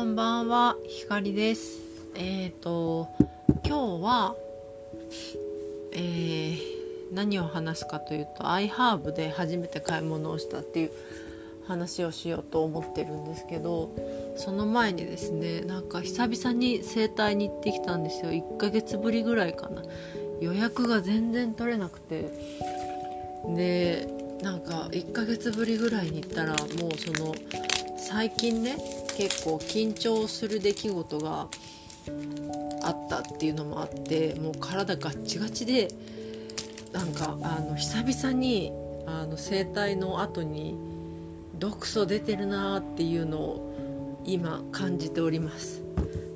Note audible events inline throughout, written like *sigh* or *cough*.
こんばんは、ひかりです。えっ、と、今日は、えー何を話すかというと、iHerb で初めて買い物をしたっていう話をしようと思ってるんですけど、その前にですね、なんか久々に整体に行ってきたんですよ。1ヶ月ぶりぐらいかな。予約が全然取れなくて。で、なんか1ヶ月ぶりぐらいに行ったら、もうその、最近ね結構緊張する出来事があったっていうのもあってもう体ガッチガチでなんかあの久々にあの整体の後に毒素出てるなーっていうのを今感じております。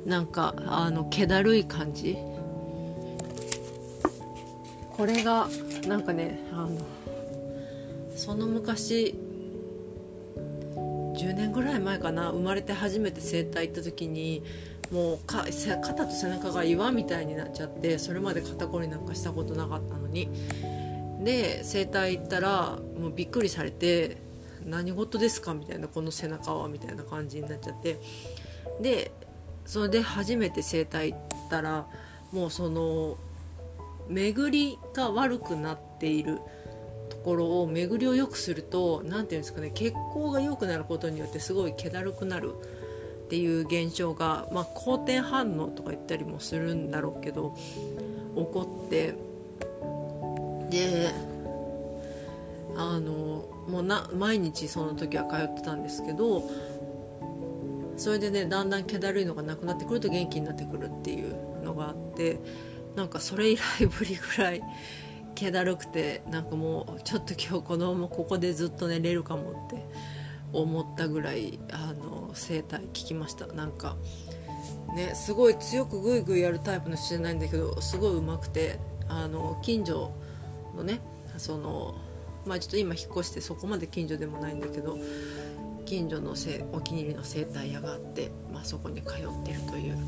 なんかあの気だるい感じ。これがなんかねあのその昔10年ぐらい前かな生まれて初めて整体行った時にもうか肩と背中が岩みたいになっちゃってそれまで肩こりなんかしたことなかったのにで整体行ったらもうびっくりされて「何事ですか?」みたいな「この背中は」みたいな感じになっちゃってでそれで初めて整体行ったらもうその巡りが悪くなっているころを巡りを良くすると何ていうんですかね血行が良くなることによってすごい気だるくなるっていう現象が、まあ、好転反応とか言ったりもするんだろうけど起こってであのもうな毎日その時は通ってたんですけどそれでねだんだん気だるいのがなくなってくると元気になってくるっていうのがあってなんかそれ以来ぶりぐらい気だるくてなんかもうちょっと今日このままここでずっと寝れるかもって思ったぐらいあの整体聞きました。なんかねすごい強くグイグイやるタイプの人じゃないんだけどすごい上手くてあの近所のねそのまあちょっと今引っ越してそこまで近所でもないんだけど近所のせお気に入りの整体屋があって、まあ、そこに通ってるという。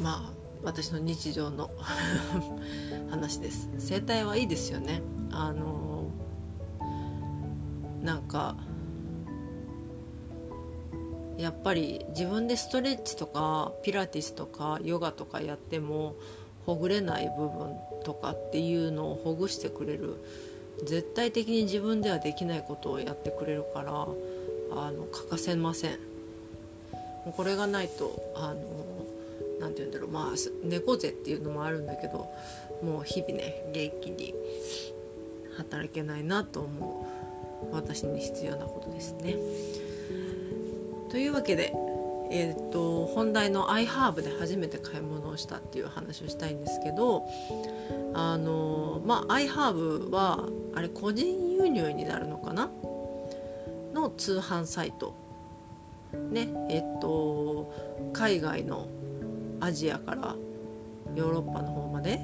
まあ私の日常の *laughs* 話です。整体はいいですよね。あのなんかやっぱり自分でストレッチとかピラティスとかヨガとかやってもほぐれない部分とかっていうのをほぐしてくれる。絶対的に自分ではできないことをやってくれるからあの欠かせません。これがないとあのなんて言うんだろうまあ猫背っていうのもあるんだけどもう日々ね元気に働けないなと思う私に必要なことですね。というわけで、えー、と本題の iHerb で初めて買い物をしたっていう話をしたいんですけどあのまあ iHerb はあれ個人輸入になるのかな？の通販サイトねえっと海外のアジアからヨーロッパの方まで？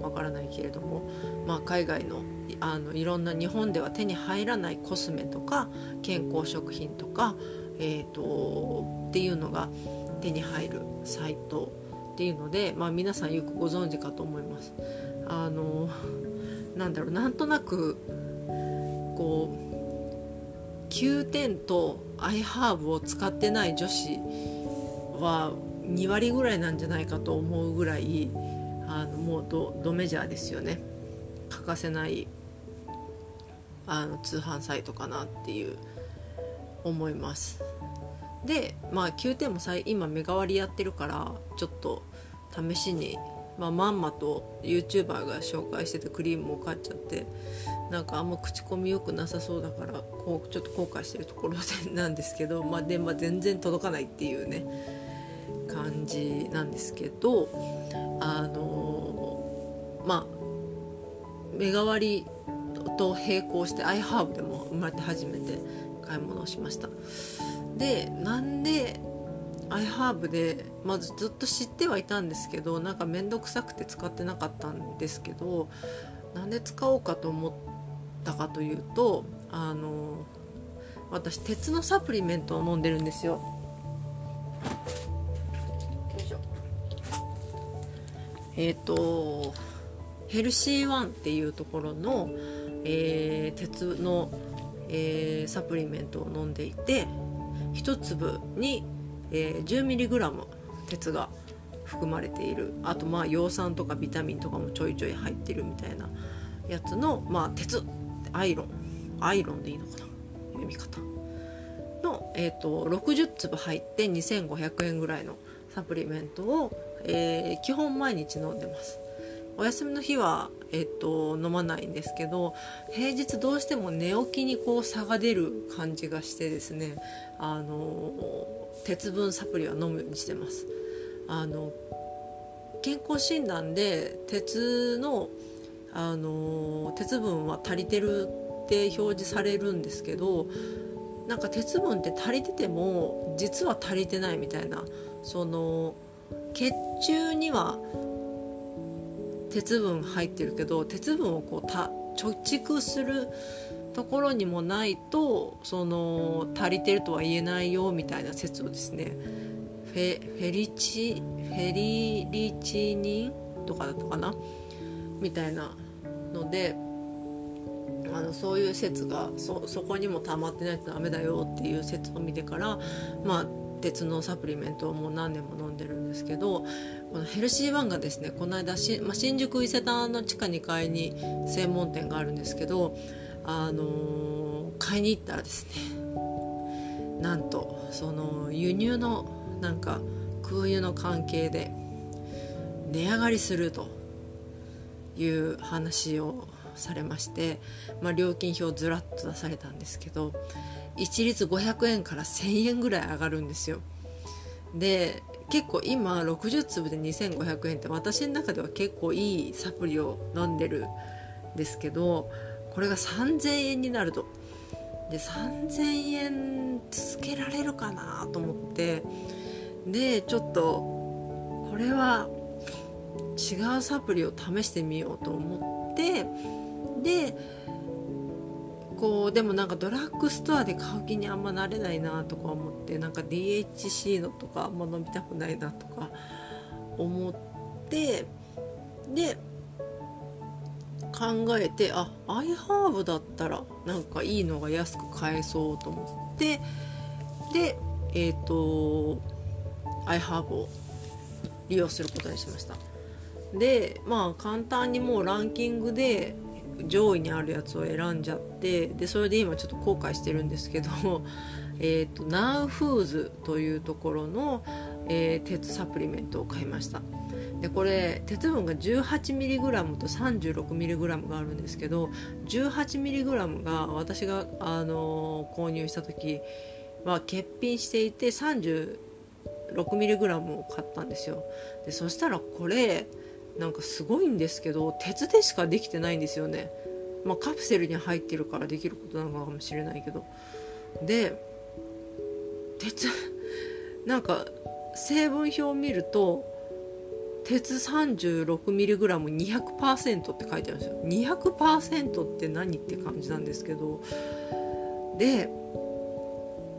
わからないけれども、まあ、海外のあのいろんな日本では手に入らないコスメとか健康食品とか、えー、とっていうのが手に入るサイトっていうので、まあ、皆さんよくご存知かと思います。あのなんだろうなんとなくこう9点と iHerb を使ってない女子は2割ぐらいなんじゃないかと思うぐらいあのもうドドメジャーですよね。欠かせないあの通販サイトかなっていう思います。でまあ9点も今目代わりやってるからちょっと試しに、まあ、まんまと YouTuber が紹介してたクリームを買っちゃってなんかあんま口コミ良くなさそうだからこうちょっと後悔してるところなんですけど、まあ、電話全然届かないっていうね。感じなんですけどあのまあ目代わりと並行して iHerb でも生まれて初めて買い物をしました。でなんで iHerb で、まずずっと知ってはいたんですけどなんか面倒くさくて使ってなかったんですけどなんで使おうかと思ったかというとあの私鉄のサプリメントを飲んでるんですよ。えっ、ー、とヘルシーワンっていうところの、えー、鉄の、えー、サプリメントを飲んでいて1粒に、えー、10mg 鉄が含まれている。あとまあ葉酸とかビタミンとかもちょいちょい入ってるみたいなやつの、まあ、鉄アイロン。アイロンでいいのかな？読み方。の、えーと、60粒入って2500円ぐらいのサプリメントを、えー、基本毎日飲んでます。お休みの日は、えーと、飲まないんですけど平日どうしても寝起きにこう差が出る感じがしてですねあの鉄分サプリは飲むようにしてます。あの健康診断で鉄のあの鉄分は足りてるって表示されるんですけどなんか鉄分って足りてても実は足りてないみたいなその血中には鉄分入ってるけど鉄分をこう貯蓄するところにもないとその足りてるとは言えないよみたいな説をですねフェリチフェリリチニンとかだったかな？みたいなのであのそういう説がそそこにも溜まってないとダメだよっていう説を見てからまあ鉄のサプリメントをもう何年も飲んでるんですけどこのヘルシーワンがですねこの間し、まあ、新宿伊勢丹の地下2階に専門店があるんですけど、あのー、買いに行ったらですねなんとその輸入のなんか空輸の関係で値上がりするという話をされまして、まあ、料金表ずらっと出されたんですけど一律500円から1000円ぐらい上がるんですよ。で結構今60粒で2500円って私の中では結構いいサプリを飲んでるんですけどこれが3000円になると。で3000円続けられるかなと思ってでちょっとこれは違うサプリを試してみようと思ってでこうでもなんかドラッグストアで買う気にあんまなれないなとか思ってなんか DHC のとかあんま飲みたくないなとか思ってで考えてあアイハーブだったらなんかいいのが安く買えそうと思ってでえっ、ー、とアイハーブを利用することにしました。でまあ簡単にもうランキングで上位にあるやつを選んじゃってでそれで今ちょっと後悔してるんですけど *laughs* えとナウフーズというところの、えー、鉄サプリメントを買いました。でこれ鉄分が 18mg と 36mg があるんですけど 18mg が私が、あのー、購入した時は欠品していて 36mg を買ったんですよ。でそしたらこれなんかすごいんですけど鉄でしかできてないんですよね、まあ、カプセルに入ってるからできることなのかもしれないけど。で鉄 *laughs* なんか成分表を見ると鉄 36mg200% って書いてあるんですよ。200%って何って感じなんですけど。で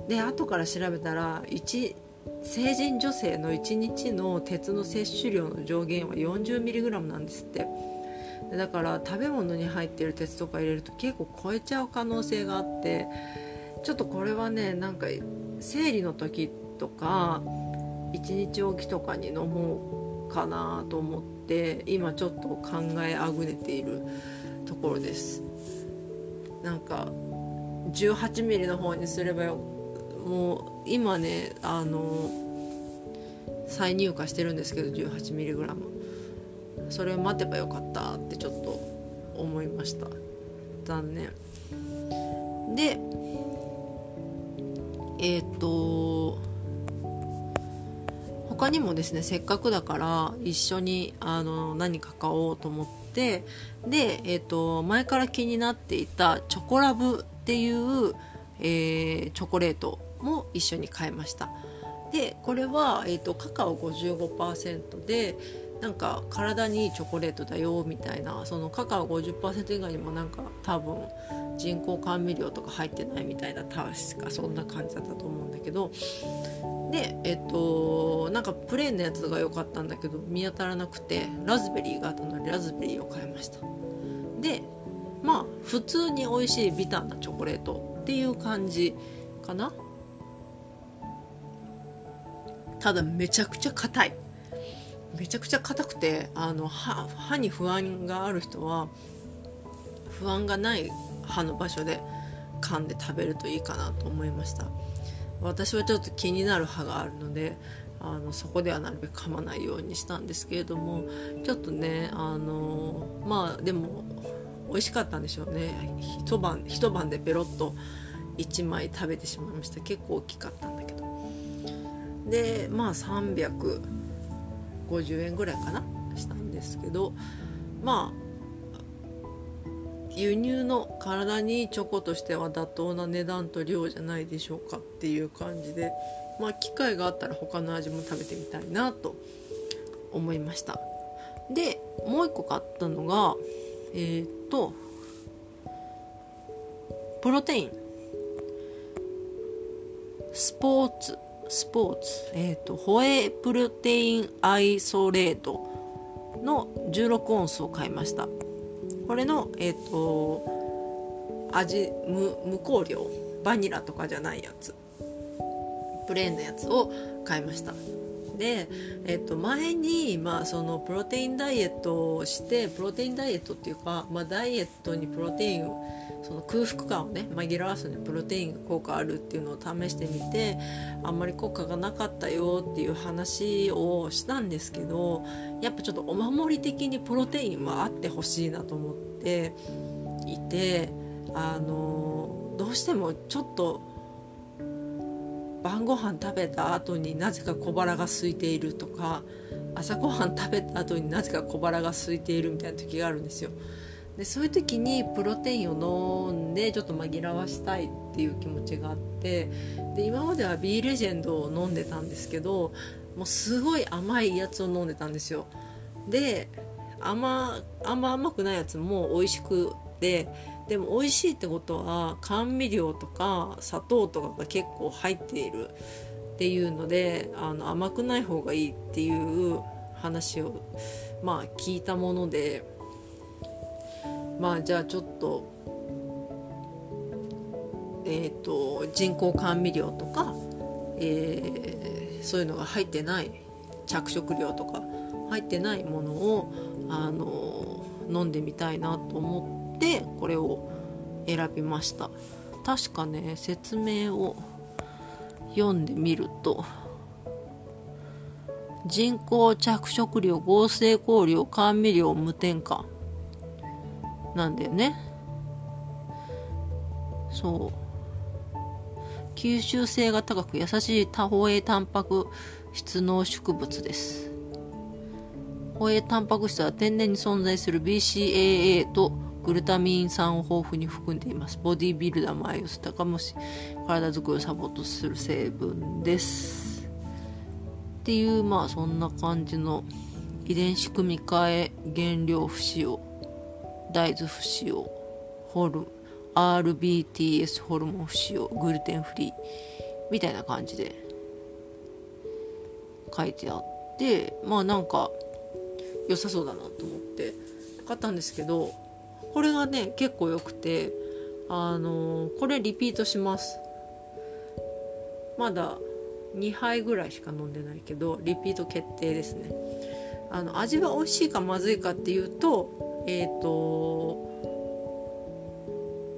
で後から調べたら1成人女性の1日の鉄の摂取量の上限は 40mg なんですって。だから食べ物に入ってる鉄とか入れると結構超えちゃう可能性があってちょっとこれはねなんか生理の時とか1日おきとかに飲もうかなと思って今ちょっと考えあぐねているところです。なんか 18mm の方にすればよもう今ねあの再入荷してるんですけど 18mg それを待てばよかったってちょっと思いました。残念。でえっ、ー、と他にもですねせっかくだから一緒にあの何か買おうと思ってで、えーと前から気になっていたチョコラブっていう、えー、チョコレートも一緒に買いました。でこれは、えーと、カカオ55%でなんか体にいいチョコレートだよみたいなそのカカオ50%以外にもなんか多分人工甘味料とか入ってないみたいな確かそんな感じだったと思うんだけど。でえっ、となんかプレーンのやつが良かったんだけど見当たらなくてラズベリーがあったのでラズベリーを買いました。でまあ普通に美味しいビターなチョコレートっていう感じかな。ただめちゃくちゃ硬い。めちゃくちゃ硬くてあの歯に不安がある人は不安がない歯の場所で噛んで食べるといいかなと思いました。私はちょっと気になる歯があるのであのそこではなるべく噛まないようにしたんですけれどもちょっとねあのまあでも美味しかったんでしょうね。一晩一晩でペロッと1枚食べてしまいました。結構大きかったんだけど。でまあ350円ぐらいかなしたんですけどまあ輸入の体にチョコとしては妥当な値段と量じゃないでしょうかっていう感じでまあ機会があったら他の味も食べてみたいなと思いました。でもう一個買ったのがえっ、とプロテイン。スポーツ。スポーツえっ、ー、とホエプロテインアイソレートの16オンスを買いました。これのえっ、ー、と味無無香料バニラとかじゃないやつプレーンのやつを買いました。で、えっと、前に、まあ、そのプロテインダイエットをしてプロテインダイエットっていうか、まあ、ダイエットにプロテインをその空腹感をね紛らわすのにプロテインが効果あるっていうのを試してみてあんまり効果がなかったよっていう話をしたんですけどやっぱちょっとお守り的にプロテインはあってほしいなと思っていてあのどうしてもちょっと晩ご飯食べた後になぜか小腹が空いているとか朝ごはん食べた後になぜか小腹が空いているみたいな時があるんですよ。でそういう時にプロテインを飲んでちょっと紛らわしたいっていう気持ちがあってで今までは B レジェンドを飲んでたんですけどもうすごい甘いやつを飲んでたんですよ。で甘甘甘くないやつも美味しくてでも美味しいってことは甘味料とか砂糖とかが結構入っているっていうのであの甘くない方がいいっていう話をまあ聞いたものでまあじゃあちょっとえっ、ー、と人工甘味料とか、えー、そういうのが入ってない着色料とか入ってないものをあの飲んでみたいなと思って。でこれを選びました。確かね説明を読んでみると人工着色料合成香料甘味料無添加なんだよね。そう。吸収性が高く優しい多方栄タンパク質濃縮物です。ホエイタンパク質は天然に存在する BCAA とグルタミン酸を豊富に含んでいます。ボディビルダーも愛用する高もし体づくりをサポートする成分です。っていうまあそんな感じの遺伝子組み換え原料不使用大豆不使用ホル RBTS ホルモン不使用グルテンフリーみたいな感じで書いてあってまあなんか良さそうだなと思って買ったんですけどこれがね結構良くてあのこれリピートします。まだ2杯ぐらいしか飲んでないけどリピート決定ですね。あの味が美味しいかまずいかっていうとえっ、ー、と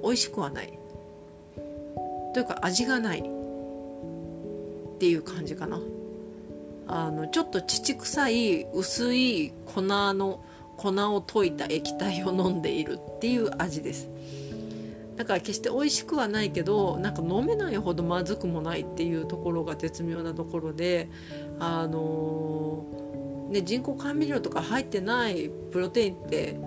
美味しくはない。というか味がない。っていう感じかな。あのちょっと乳臭い薄い粉の粉を溶いた液体を飲んでいるっていう味です。だから決して美味しくはないけどなんか飲めないほどまずくもないっていうところが絶妙なところであのー、ね、人工甘味料とか入ってないプロテインって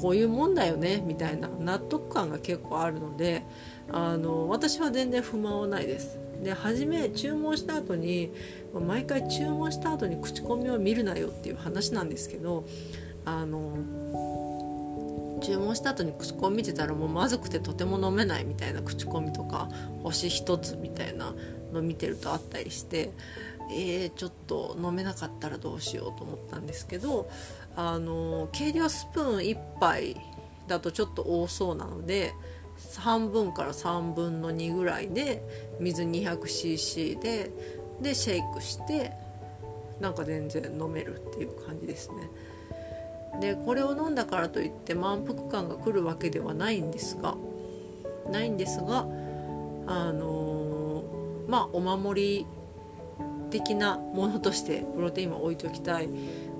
こういうもんだよねみたいな納得感が結構あるのであの私は全然不満はないです。で初め注文した後に毎回注文した後に口コミを見るなよっていう話なんですけどあの注文した後に口コミ見てたらもうまずくてとても飲めないみたいな口コミとか星一つみたいなの見てるとあったりしてえー、ちょっと飲めなかったらどうしようと思ったんですけどあの計量スプーン1杯だとちょっと多そうなので半分から3分の2ぐらいで水 200cc ででシェイクしてなんか全然飲めるっていう感じですね。でこれを飲んだからといって満腹感が来るわけではないんですがないんですがあのー、まあお守り的なものとしてプロテインは置いときたい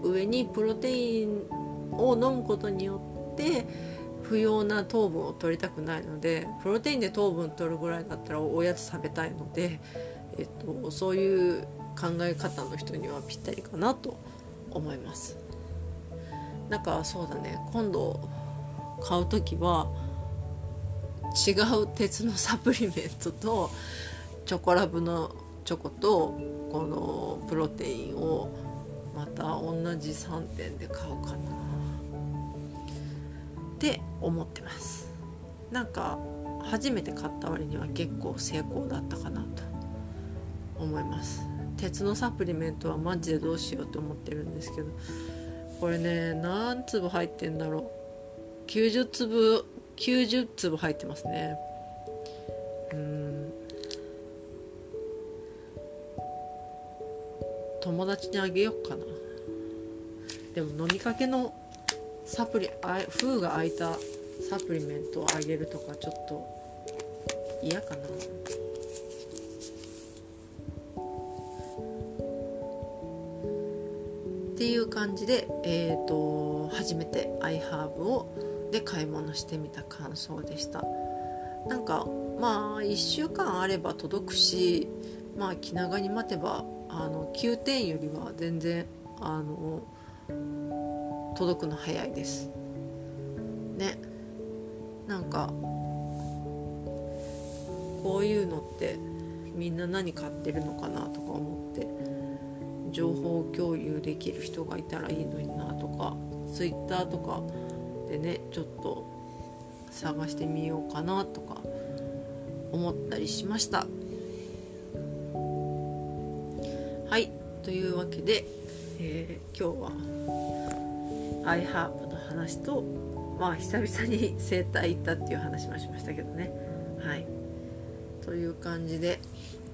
上にプロテインを飲むことによって不要な糖分を取りたくないのでプロテインで糖分取るぐらいだったらおやつ食べたいので、えっと、そういう考え方の人にはぴったりかなと思います。なんかそうだね。今度買う時は違う鉄のサプリメントとチョコラブのチョコとこのプロテインをまた同じ3点で買おうかな。って思ってます。なんか初めて買った割には結構成功だったかなと。思います。鉄のサプリメントはマジでどうしようと思ってるんですけどこれね何粒入ってんだろう。90粒90粒入ってますね。うん。友達にあげようかな。でも飲みかけのサプリあ封が開いたサプリメントをあげるとかちょっと嫌かな。いう感じで、えーと、初めてアイハーブをで買い物してみた感想でした。なんかまあ1週間あれば届くしまあ気長に待てばあの9点よりは全然あの届くの早いです。ね。なんかこういうのってみんな何買ってるのかなとか思って。情報共有できる人がいたらいいのになとか Twitter とかでねちょっと探してみようかなとか思ったりしました。はいというわけで、えー、今日はアイハーブの話とまあ久々に整体行ったっていう話もしましたけどね。はい。という感じで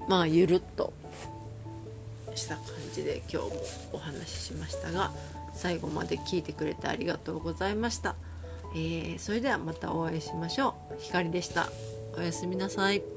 まあゆるっとした感じで今日もお話ししましたが最後まで聞いてくれてありがとうございました、えー、それではまたお会いしましょう。ひかりでした。おやすみなさい。